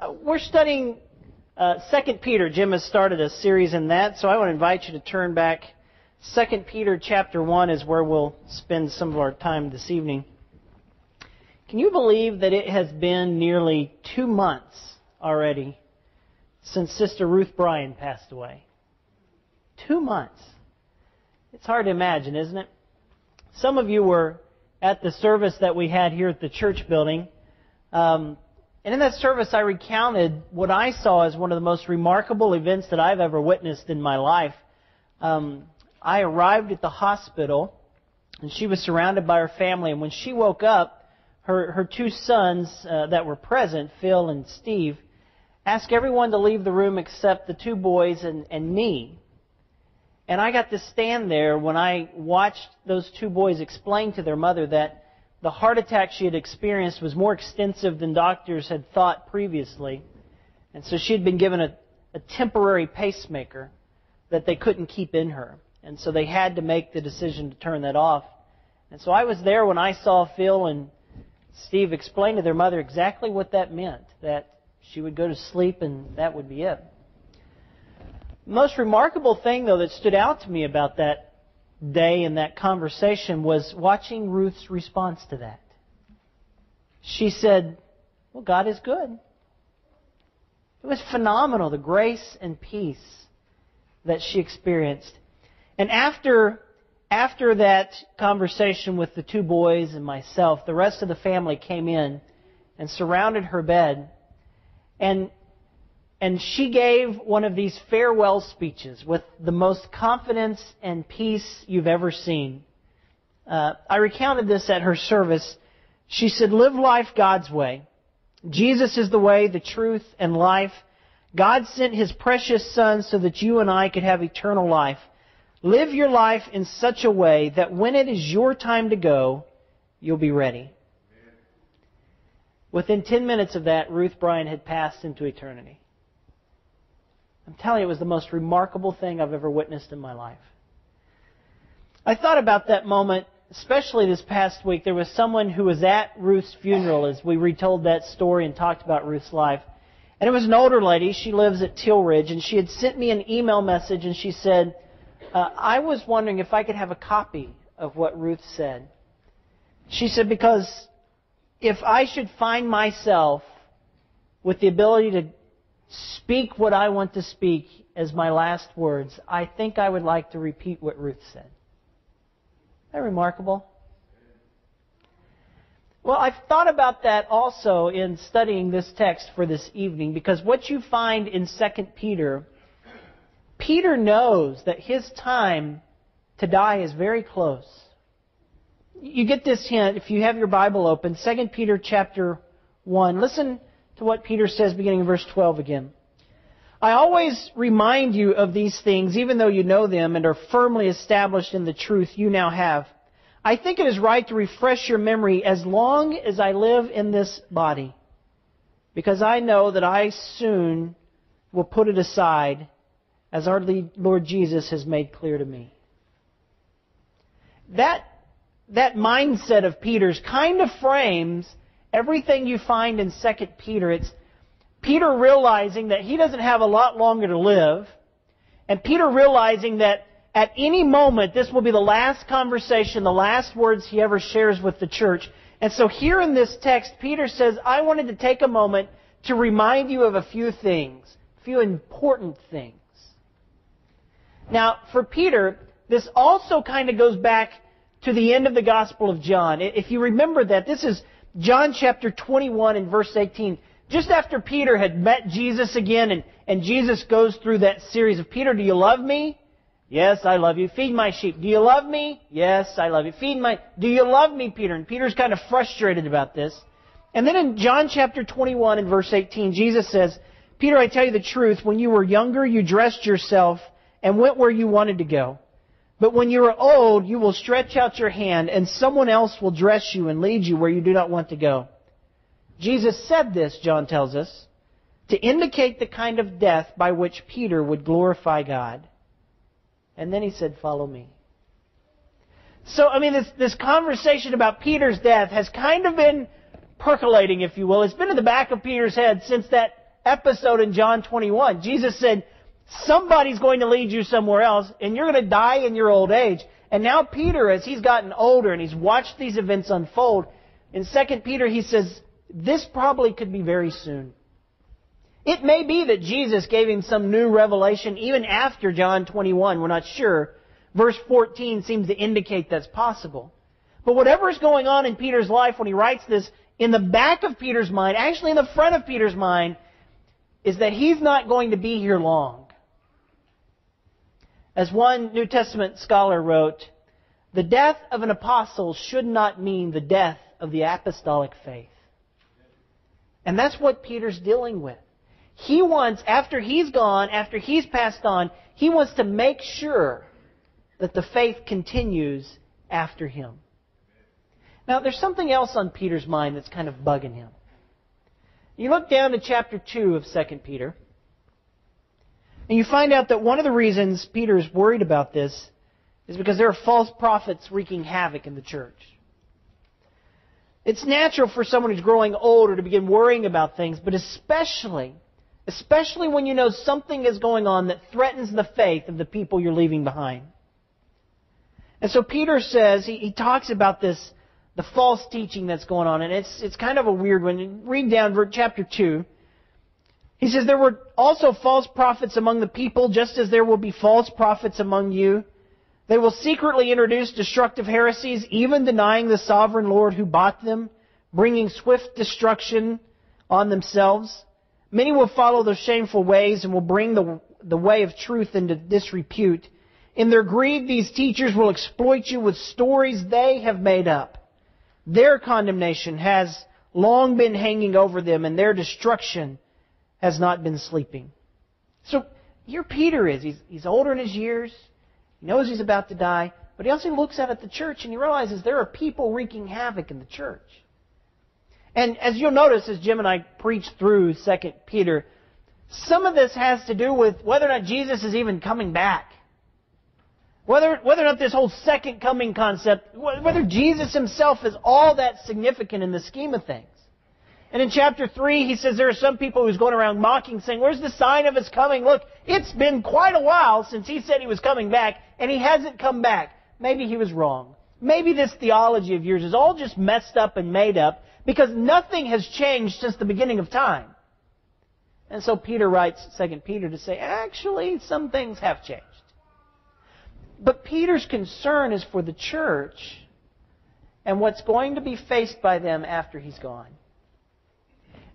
Uh, we're studying uh, Second Peter. Jim has started a series in that, so I want to invite you to turn back. Second Peter chapter one is where we'll spend some of our time this evening. Can you believe that it has been nearly two months already since Sister Ruth Bryan passed away? Two months. It's hard to imagine, isn't it? Some of you were at the service that we had here at the church building. Um, and in that service, I recounted what I saw as one of the most remarkable events that I've ever witnessed in my life. Um, I arrived at the hospital, and she was surrounded by her family. And when she woke up, her, her two sons uh, that were present, Phil and Steve, asked everyone to leave the room except the two boys and, and me. And I got to stand there when I watched those two boys explain to their mother that the heart attack she had experienced was more extensive than doctors had thought previously. And so she had been given a, a temporary pacemaker that they couldn't keep in her. And so they had to make the decision to turn that off. And so I was there when I saw Phil and Steve explain to their mother exactly what that meant that she would go to sleep and that would be it. The most remarkable thing, though, that stood out to me about that day in that conversation was watching Ruth's response to that. She said, Well, God is good. It was phenomenal, the grace and peace that she experienced. And after, after that conversation with the two boys and myself, the rest of the family came in and surrounded her bed. And and she gave one of these farewell speeches with the most confidence and peace you've ever seen. Uh, I recounted this at her service. She said, Live life God's way. Jesus is the way, the truth, and life. God sent His precious Son so that you and I could have eternal life. Live your life in such a way that when it is your time to go, you'll be ready. Within 10 minutes of that, Ruth Bryan had passed into eternity. I'm telling you, it was the most remarkable thing I've ever witnessed in my life. I thought about that moment, especially this past week. There was someone who was at Ruth's funeral as we retold that story and talked about Ruth's life. And it was an older lady. She lives at Teal Ridge. And she had sent me an email message and she said, uh, I was wondering if I could have a copy of what Ruth said. She said, because if I should find myself with the ability to speak what I want to speak as my last words, I think I would like to repeat what Ruth said. Isn't that remarkable? Well, I've thought about that also in studying this text for this evening because what you find in 2 Peter, Peter knows that his time to die is very close. You get this hint if you have your Bible open, 2 Peter chapter 1. Listen to what Peter says beginning in verse 12 again. I always remind you of these things, even though you know them and are firmly established in the truth you now have. I think it is right to refresh your memory as long as I live in this body, because I know that I soon will put it aside, as our Lord Jesus has made clear to me. That, that mindset of Peter's kind of frames everything you find in 2 Peter, it's Peter realizing that he doesn't have a lot longer to live, and Peter realizing that at any moment this will be the last conversation, the last words he ever shares with the church. And so here in this text, Peter says, I wanted to take a moment to remind you of a few things, a few important things. Now, for Peter, this also kind of goes back to the end of the Gospel of John. If you remember that, this is John chapter 21 and verse 18. Just after Peter had met Jesus again and, and Jesus goes through that series of Peter, do you love me? Yes, I love you. Feed my sheep. Do you love me? Yes, I love you. Feed my, do you love me, Peter? And Peter's kind of frustrated about this. And then in John chapter 21 and verse 18, Jesus says, Peter, I tell you the truth, when you were younger, you dressed yourself and went where you wanted to go. But when you are old, you will stretch out your hand, and someone else will dress you and lead you where you do not want to go. Jesus said this, John tells us, to indicate the kind of death by which Peter would glorify God. And then he said, Follow me. So, I mean, this, this conversation about Peter's death has kind of been percolating, if you will. It's been in the back of Peter's head since that episode in John 21. Jesus said, somebody's going to lead you somewhere else, and you're going to die in your old age. And now Peter, as he's gotten older and he's watched these events unfold, in 2 Peter he says, this probably could be very soon. It may be that Jesus gave him some new revelation even after John 21. We're not sure. Verse 14 seems to indicate that's possible. But whatever is going on in Peter's life when he writes this, in the back of Peter's mind, actually in the front of Peter's mind, is that he's not going to be here long. As one New Testament scholar wrote, the death of an apostle should not mean the death of the apostolic faith. And that's what Peter's dealing with. He wants, after he's gone, after he's passed on, he wants to make sure that the faith continues after him. Now, there's something else on Peter's mind that's kind of bugging him. You look down to chapter 2 of 2 Peter, and you find out that one of the reasons Peter is worried about this is because there are false prophets wreaking havoc in the church. It's natural for someone who's growing older to begin worrying about things, but especially, especially when you know something is going on that threatens the faith of the people you're leaving behind. And so Peter says, he, he talks about this, the false teaching that's going on, and it's, it's kind of a weird one. Read down chapter 2. He says, There were also false prophets among the people, just as there will be false prophets among you. They will secretly introduce destructive heresies, even denying the sovereign Lord who bought them, bringing swift destruction on themselves. Many will follow their shameful ways and will bring the, the way of truth into disrepute. In their greed, these teachers will exploit you with stories they have made up. Their condemnation has long been hanging over them, and their destruction has not been sleeping. So here Peter is. He's, he's older in his years. He knows he's about to die, but he also looks out at the church and he realizes there are people wreaking havoc in the church. And as you'll notice, as Jim and I preached through 2 Peter, some of this has to do with whether or not Jesus is even coming back. Whether, whether or not this whole second coming concept, whether Jesus himself is all that significant in the scheme of things. And in chapter 3, he says there are some people who's going around mocking, saying, Where's the sign of his coming? Look, it's been quite a while since he said he was coming back, and he hasn't come back. Maybe he was wrong. Maybe this theology of yours is all just messed up and made up because nothing has changed since the beginning of time. And so Peter writes 2 Peter to say, actually, some things have changed. But Peter's concern is for the church and what's going to be faced by them after he's gone.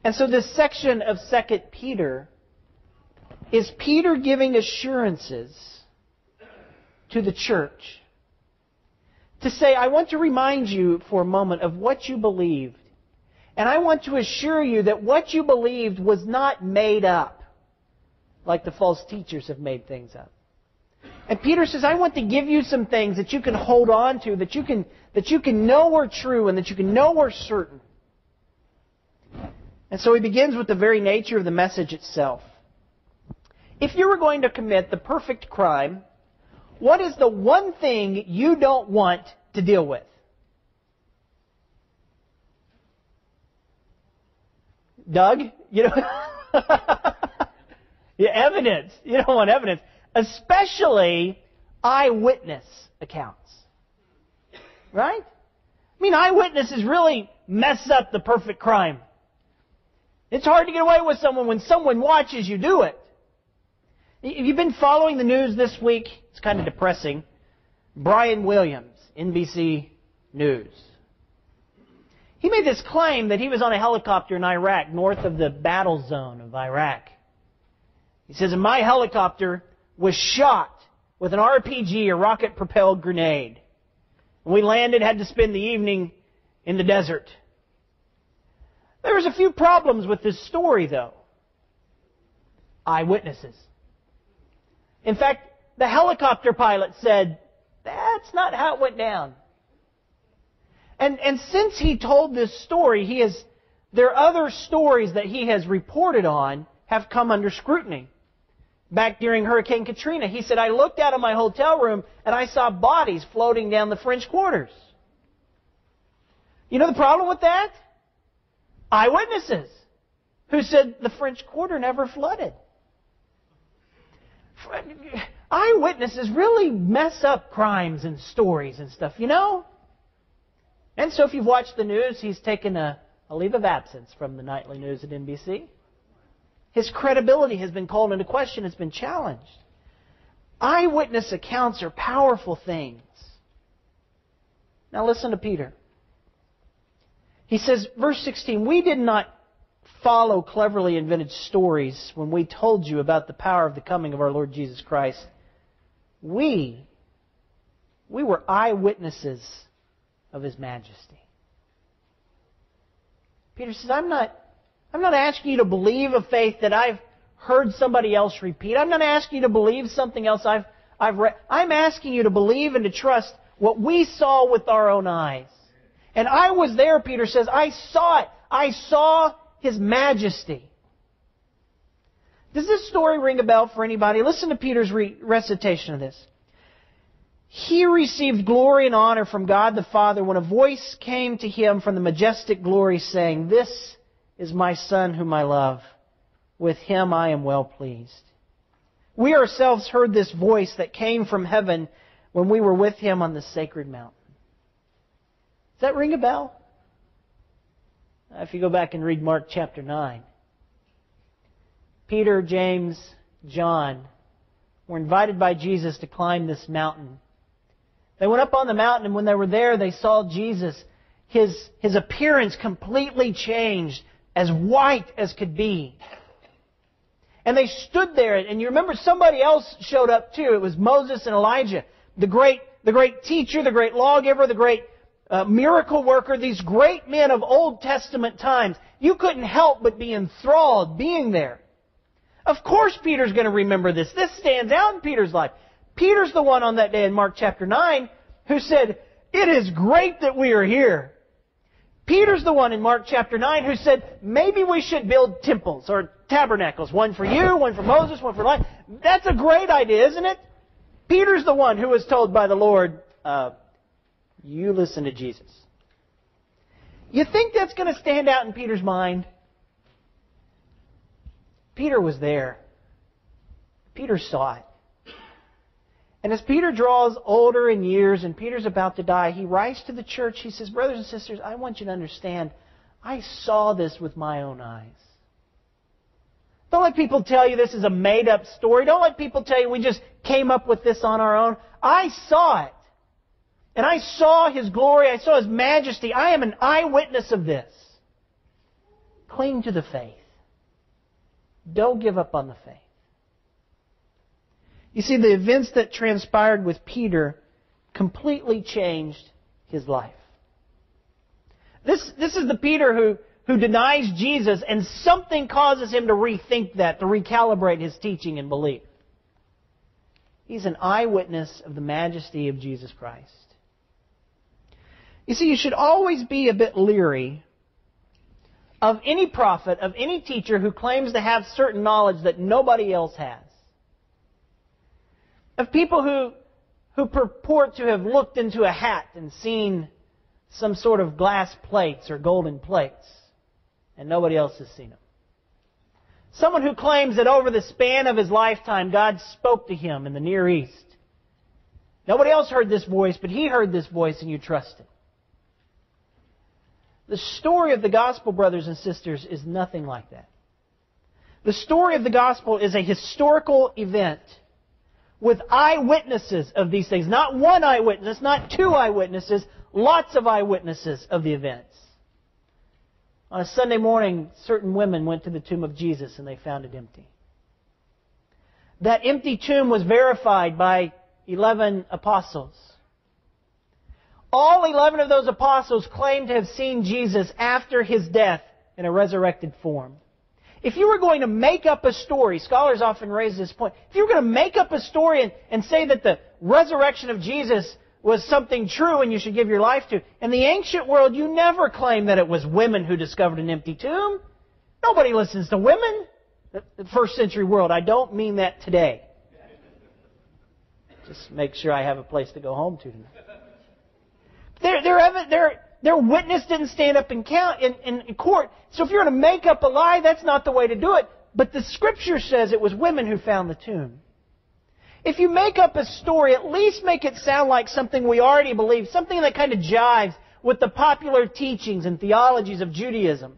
And so this section of 2 Peter is Peter giving assurances to the church to say, I want to remind you for a moment of what you believed. And I want to assure you that what you believed was not made up like the false teachers have made things up. And Peter says, I want to give you some things that you can hold on to, that you can, that you can know are true and that you can know are certain. And so he begins with the very nature of the message itself. If you were going to commit the perfect crime, what is the one thing you don't want to deal with? Doug, you know, yeah, evidence. You don't want evidence, especially eyewitness accounts. Right? I mean, eyewitnesses really mess up the perfect crime. It's hard to get away with someone when someone watches you do it. If you've been following the news this week, it's kind of depressing. Brian Williams, NBC News. He made this claim that he was on a helicopter in Iraq, north of the battle zone of Iraq. He says, and my helicopter was shot with an RPG, a rocket propelled grenade. We landed, had to spend the evening in the desert. There was a few problems with this story, though. Eyewitnesses. In fact, the helicopter pilot said, that's not how it went down. And, and since he told this story, he has, there are other stories that he has reported on have come under scrutiny. Back during Hurricane Katrina, he said, I looked out of my hotel room and I saw bodies floating down the French quarters. You know the problem with that? Eyewitnesses. who said the French Quarter never flooded. Eyewitnesses really mess up crimes and stories and stuff, you know? And so if you've watched the news, he's taken a, a leave of absence from the nightly news at NBC. His credibility has been called into question, it's been challenged. Eyewitness accounts are powerful things. Now listen to Peter. He says, verse 16, We did not follow cleverly invented stories when we told you about the power of the coming of our Lord Jesus Christ. We, we were eyewitnesses of His majesty. Peter says, I'm not, I'm not asking you to believe a faith that I've heard somebody else repeat. I'm not asking you to believe something else I've, I've read. I'm asking you to believe and to trust what we saw with our own eyes. And I was there, Peter says. I saw it. I saw His majesty. Does this story ring a bell for anybody? Listen to Peter's re- recitation of this. He received glory and honor from God the Father when a voice came to him from the majestic glory saying, This is my Son whom I love. With him I am well pleased. We ourselves heard this voice that came from heaven when we were with him on the sacred mountain. Does that ring a bell? Uh, if you go back and read Mark chapter 9, Peter, James, John were invited by Jesus to climb this mountain. They went up on the mountain, and when they were there, they saw Jesus. His, his appearance completely changed, as white as could be. And they stood there, and you remember somebody else showed up too. It was Moses and Elijah, the great, the great teacher, the great lawgiver, the great uh, miracle worker, these great men of Old Testament times. You couldn't help but be enthralled being there. Of course Peter's going to remember this. This stands out in Peter's life. Peter's the one on that day in Mark chapter 9 who said, It is great that we are here. Peter's the one in Mark chapter 9 who said, maybe we should build temples or tabernacles. One for you, one for Moses, one for Elijah. That's a great idea, isn't it? Peter's the one who was told by the Lord, uh, you listen to Jesus. You think that's going to stand out in Peter's mind? Peter was there. Peter saw it. And as Peter draws older in years and Peter's about to die, he writes to the church. He says, Brothers and sisters, I want you to understand, I saw this with my own eyes. Don't let people tell you this is a made up story. Don't let people tell you we just came up with this on our own. I saw it. And I saw His glory. I saw His majesty. I am an eyewitness of this. Cling to the faith. Don't give up on the faith. You see, the events that transpired with Peter completely changed his life. This, this is the Peter who, who denies Jesus, and something causes him to rethink that, to recalibrate his teaching and belief. He's an eyewitness of the majesty of Jesus Christ. You see, you should always be a bit leery of any prophet, of any teacher who claims to have certain knowledge that nobody else has of people who, who purport to have looked into a hat and seen some sort of glass plates or golden plates, and nobody else has seen them. Someone who claims that over the span of his lifetime, God spoke to him in the Near East. Nobody else heard this voice, but he heard this voice and you trust him. The story of the gospel, brothers and sisters, is nothing like that. The story of the gospel is a historical event with eyewitnesses of these things. Not one eyewitness, not two eyewitnesses, lots of eyewitnesses of the events. On a Sunday morning, certain women went to the tomb of Jesus and they found it empty. That empty tomb was verified by 11 apostles. All 11 of those apostles claimed to have seen Jesus after his death in a resurrected form. If you were going to make up a story, scholars often raise this point, if you were going to make up a story and, and say that the resurrection of Jesus was something true and you should give your life to, in the ancient world you never claimed that it was women who discovered an empty tomb. Nobody listens to women. The first century world. I don't mean that today. Just make sure I have a place to go home to tonight. They're, they're, they're, Their witness didn't stand up in, count, in, in court. So if you're going to make up a lie, that's not the way to do it. But the scripture says it was women who found the tomb. If you make up a story, at least make it sound like something we already believe, something that kind of jives with the popular teachings and theologies of Judaism.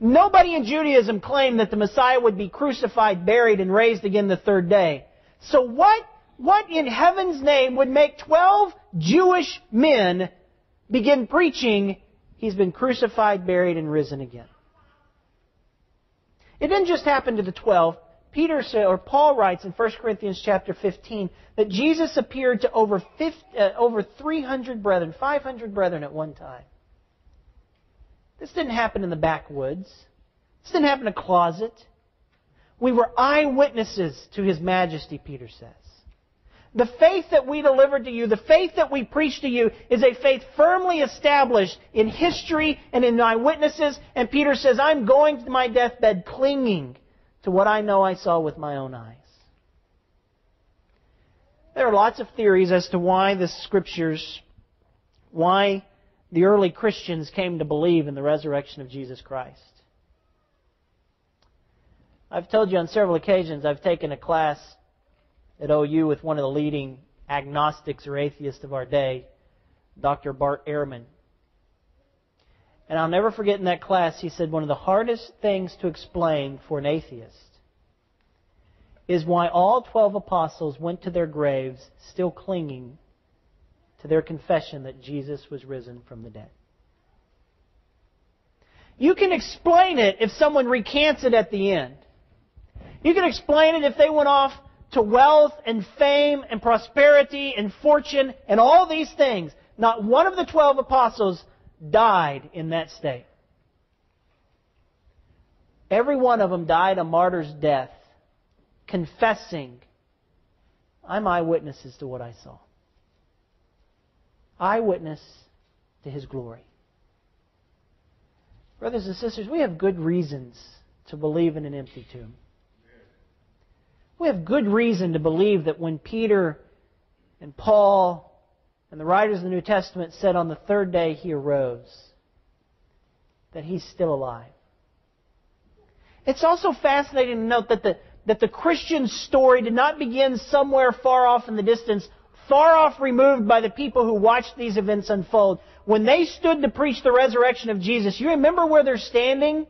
Nobody in Judaism claimed that the Messiah would be crucified, buried, and raised again the third day. So what, what in heaven's name would make 12 Jewish men begin preaching, He's been crucified, buried, and risen again? It didn't just happen to the 12. Peter or Paul writes in 1 Corinthians chapter 15 that Jesus appeared to over 50, uh, over 300 brethren, 500 brethren at one time. This didn't happen in the backwoods. This didn't happen in a closet. We were eyewitnesses to His majesty, Peter says. The faith that we delivered to you, the faith that we preach to you, is a faith firmly established in history and in eyewitnesses. And Peter says, I'm going to my deathbed clinging to what I know I saw with my own eyes. There are lots of theories as to why the scriptures, why the early Christians came to believe in the resurrection of Jesus Christ. I've told you on several occasions I've taken a class at OU with one of the leading agnostics or atheists of our day, Dr. Bart Ehrman. And I'll never forget in that class, he said one of the hardest things to explain for an atheist is why all 12 apostles went to their graves still clinging to their confession that Jesus was risen from the dead. You can explain it if someone recants it at the end. You can explain it if they went off to wealth and fame and prosperity and fortune and all these things. Not one of the 12 apostles died in that state. Every one of them died a martyr's death, confessing, I'm eyewitnesses to what I saw. Eyewitness to his glory. Brothers and sisters, we have good reasons to believe in an empty tomb. We have good reason to believe that when Peter and Paul and the writers of the New Testament said on the third day he arose, that he's still alive. It's also fascinating to note that the, that the Christian story did not begin somewhere far off in the distance, far off removed by the people who watched these events unfold. When they stood to preach the resurrection of Jesus, you remember where they're standing?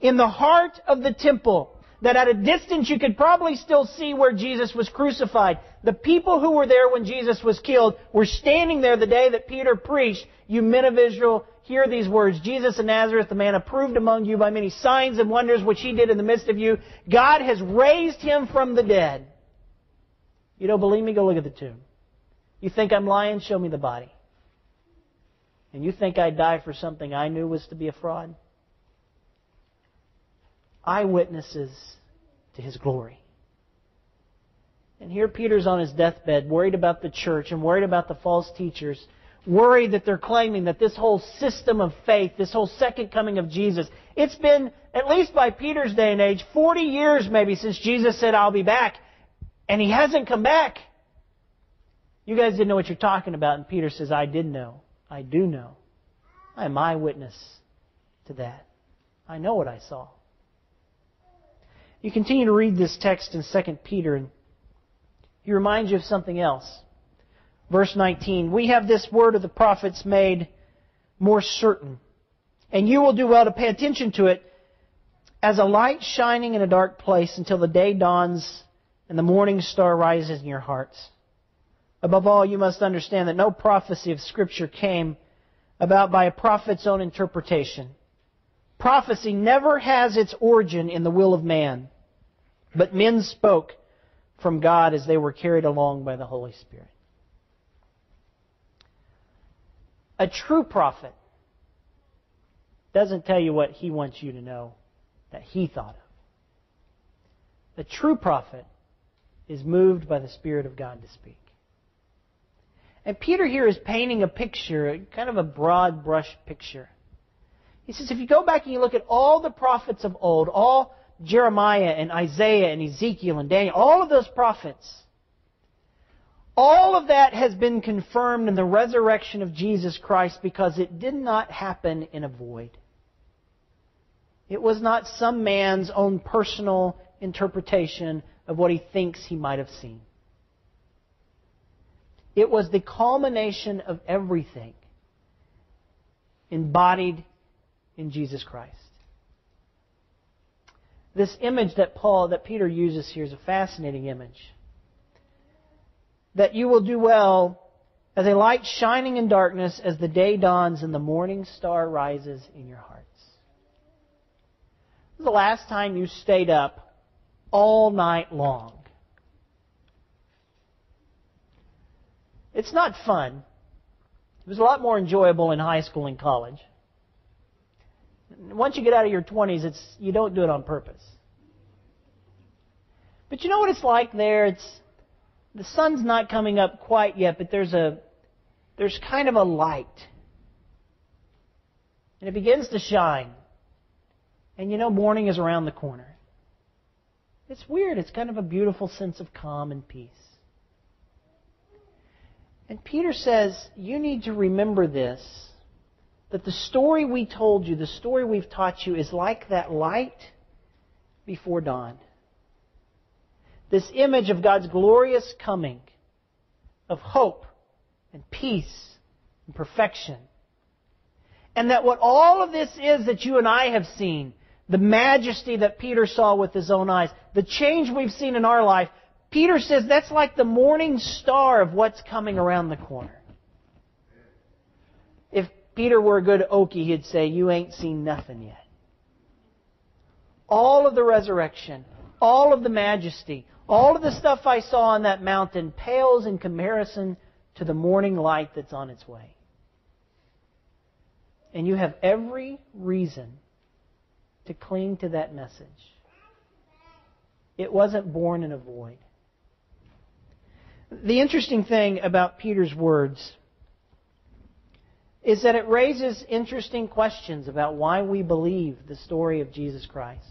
In the heart of the temple that at a distance you could probably still see where Jesus was crucified. The people who were there when Jesus was killed were standing there the day that Peter preached. You men of Israel, hear these words. Jesus of Nazareth, the man approved among you by many signs and wonders which he did in the midst of you. God has raised him from the dead. You don't believe me? Go look at the tomb. You think I'm lying? Show me the body. And you think I'd die for something I knew was to be a fraud? Eyewitnesses to his glory. And here Peter's on his deathbed, worried about the church and worried about the false teachers, worried that they're claiming that this whole system of faith, this whole second coming of Jesus, it's been, at least by Peter's day and age, 40 years maybe since Jesus said, I'll be back. And he hasn't come back. You guys didn't know what you're talking about. And Peter says, I did know. I do know. I am eyewitness to that. I know what I saw. You continue to read this text in 2 Peter, and he reminds you of something else. Verse 19 We have this word of the prophets made more certain, and you will do well to pay attention to it as a light shining in a dark place until the day dawns and the morning star rises in your hearts. Above all, you must understand that no prophecy of Scripture came about by a prophet's own interpretation. Prophecy never has its origin in the will of man. But men spoke from God as they were carried along by the Holy Spirit. A true prophet doesn't tell you what he wants you to know that he thought of. A true prophet is moved by the Spirit of God to speak. And Peter here is painting a picture, kind of a broad brush picture. He says, if you go back and you look at all the prophets of old, all Jeremiah and Isaiah and Ezekiel and Daniel, all of those prophets, All of that has been confirmed in the resurrection of Jesus Christ because it did not happen in a void. It was not some man's own personal interpretation of what he thinks he might have seen. It was the culmination of everything embodied in Jesus Christ. This image that Paul, that Peter uses here is a fascinating image. That you will do well as a light shining in darkness as the day dawns and the morning star rises in your hearts. When was the last time you stayed up all night long? It's not fun. It was a lot more enjoyable in high school and college. Once you get out of your 20s, it's you don't do it on purpose. But you know what it's like there? It's the sun's not coming up quite yet, but there's a there's kind of a light. And it begins to shine. And you know morning is around the corner. It's weird. It's kind of a beautiful sense of calm and peace. And Peter says, you need to remember this that the story we told you, the story we've taught you, is like that light before dawn. This image of God's glorious coming, of hope and peace and perfection. And that what all of this is that you and I have seen, the majesty that Peter saw with his own eyes, the change we've seen in our life, Peter says that's like the morning star of what's coming around the corner. Peter were a good Okie, he'd say, You ain't seen nothing yet. All of the resurrection, all of the majesty, all of the stuff I saw on that mountain pales in comparison to the morning light that's on its way. And you have every reason to cling to that message. It wasn't born in a void. The interesting thing about Peter's words is that it raises interesting questions about why we believe the story of Jesus Christ.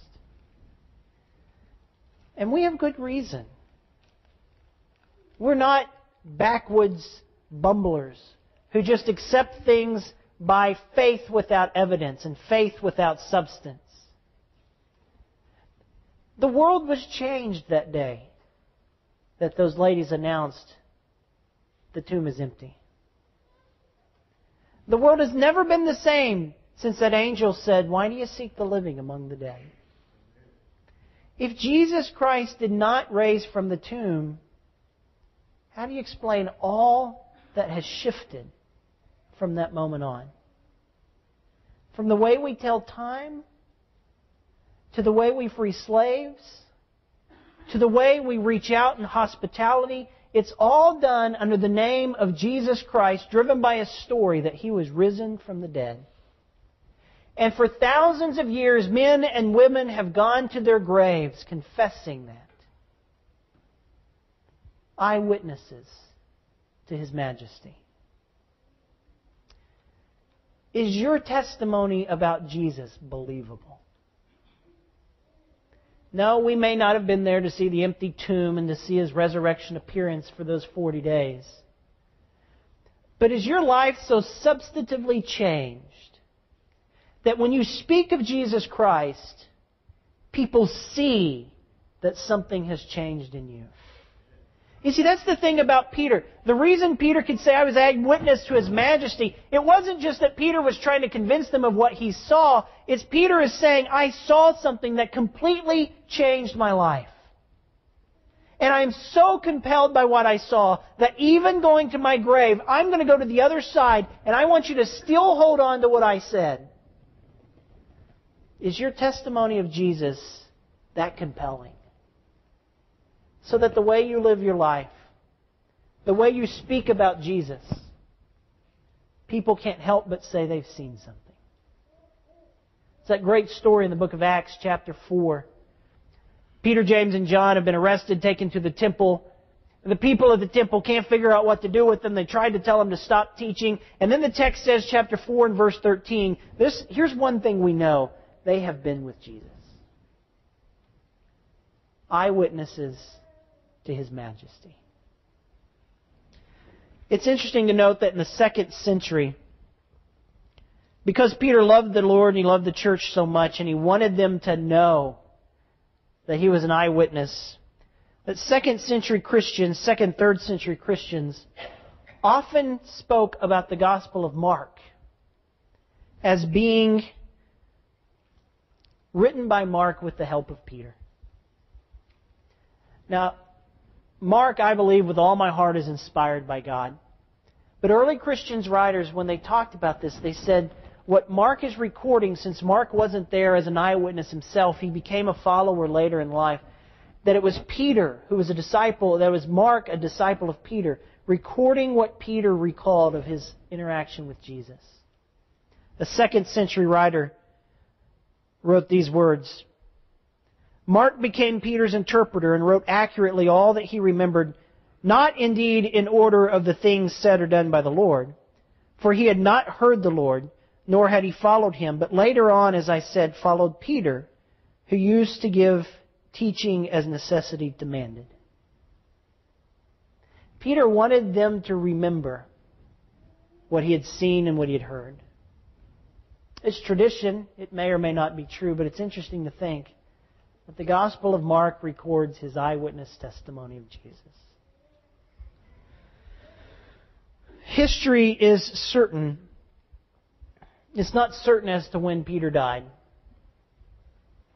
And we have good reason. We're not backwoods bumblers who just accept things by faith without evidence and faith without substance. The world was changed that day that those ladies announced the tomb is empty. The world has never been the same since that angel said, Why do you seek the living among the dead? If Jesus Christ did not raise from the tomb, how do you explain all that has shifted from that moment on? From the way we tell time, to the way we free slaves, to the way we reach out in hospitality, it's all done under the name of Jesus Christ, driven by a story that he was risen from the dead. And for thousands of years, men and women have gone to their graves confessing that. Eyewitnesses to his majesty. Is your testimony about Jesus believable? No, we may not have been there to see the empty tomb and to see his resurrection appearance for those 40 days. But is your life so substantively changed that when you speak of Jesus Christ, people see that something has changed in you? You see, that's the thing about Peter. The reason Peter could say, I was eyewitness to his majesty, it wasn't just that Peter was trying to convince them of what he saw. It's Peter is saying, I saw something that completely changed my life. And I am so compelled by what I saw that even going to my grave, I'm going to go to the other side and I want you to still hold on to what I said. Is your testimony of Jesus that compelling? So that the way you live your life, the way you speak about Jesus, people can't help but say they've seen something. It's that great story in the book of Acts, chapter 4. Peter, James, and John have been arrested, taken to the temple. The people of the temple can't figure out what to do with them. They tried to tell them to stop teaching. And then the text says, chapter 4 and verse 13, this, here's one thing we know. They have been with Jesus. Eyewitnesses to His majesty. It's interesting to note that in the second century, because Peter loved the Lord and he loved the church so much and he wanted them to know that he was an eyewitness, that second century Christians, second, third century Christians, often spoke about the Gospel of Mark as being written by Mark with the help of Peter. Now, Mark, I believe with all my heart, is inspired by God. But early Christians writers, when they talked about this, they said what Mark is recording, since Mark wasn't there as an eyewitness himself, he became a follower later in life, that it was Peter who was a disciple, that was Mark, a disciple of Peter, recording what Peter recalled of his interaction with Jesus. A second century writer wrote these words Mark became Peter's interpreter and wrote accurately all that he remembered, not indeed in order of the things said or done by the Lord, for he had not heard the Lord, nor had he followed him, but later on, as I said, followed Peter, who used to give teaching as necessity demanded. Peter wanted them to remember what he had seen and what he had heard. It's tradition. It may or may not be true, but it's interesting to think that the Gospel of Mark records his eyewitness testimony of Jesus. History is certain. It's not certain as to when Peter died,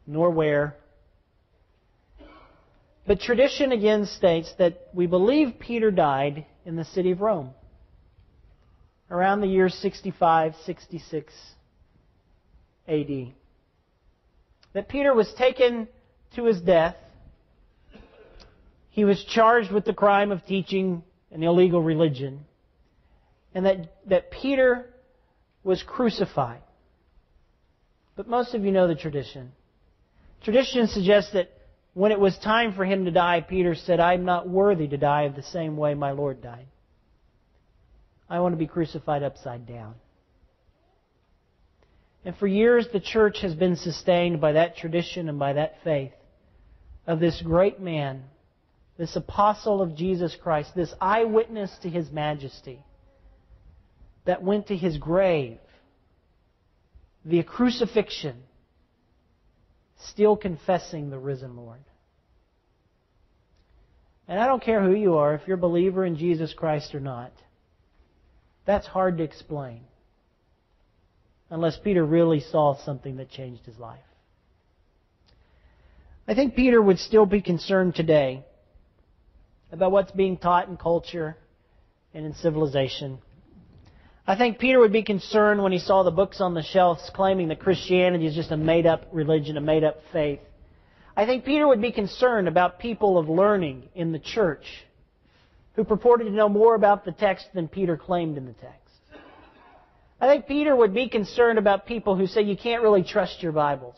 nor where. But tradition again states that we believe Peter died in the city of Rome around the year 65, 66 AD. That Peter was taken to his death. He was charged with the crime of teaching an illegal religion. And that, that Peter was crucified. But most of you know the tradition. Tradition suggests that when it was time for him to die, Peter said, I'm not worthy to die of the same way my Lord died. I want to be crucified upside down. And for years, the church has been sustained by that tradition and by that faith of this great man, this apostle of Jesus Christ, this eyewitness to his majesty that went to his grave, the crucifixion, still confessing the risen Lord. And I don't care who you are, if you're a believer in Jesus Christ or not. That's hard to explain unless Peter really saw something that changed his life. I think Peter would still be concerned today about what's being taught in culture and in civilization. I think Peter would be concerned when he saw the books on the shelves claiming that Christianity is just a made up religion, a made up faith. I think Peter would be concerned about people of learning in the church who purported to know more about the text than Peter claimed in the text. I think Peter would be concerned about people who say you can't really trust your Bibles.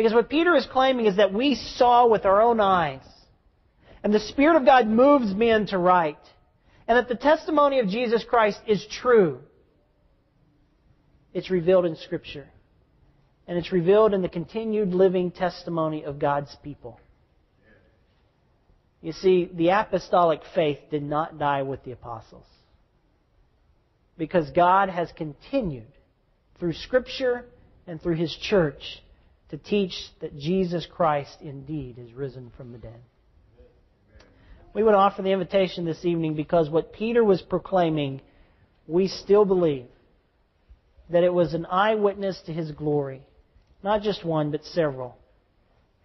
Because what Peter is claiming is that we saw with our own eyes, and the Spirit of God moves men to write, and that the testimony of Jesus Christ is true. It's revealed in Scripture. And it's revealed in the continued living testimony of God's people. You see, the apostolic faith did not die with the apostles because God has continued through Scripture and through His church to teach that Jesus Christ indeed is risen from the dead. We would offer the invitation this evening because what Peter was proclaiming, we still believe that it was an eyewitness to his glory. Not just one, but several,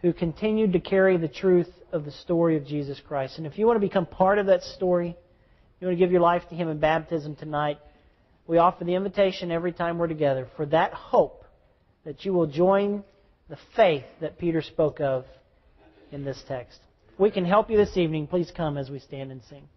who continued to carry the truth of the story of Jesus Christ. And if you want to become part of that story, you want to give your life to Him in baptism tonight, we offer the invitation every time we're together for that hope that you will join the faith that Peter spoke of in this text. If we can help you this evening, please come as we stand and sing.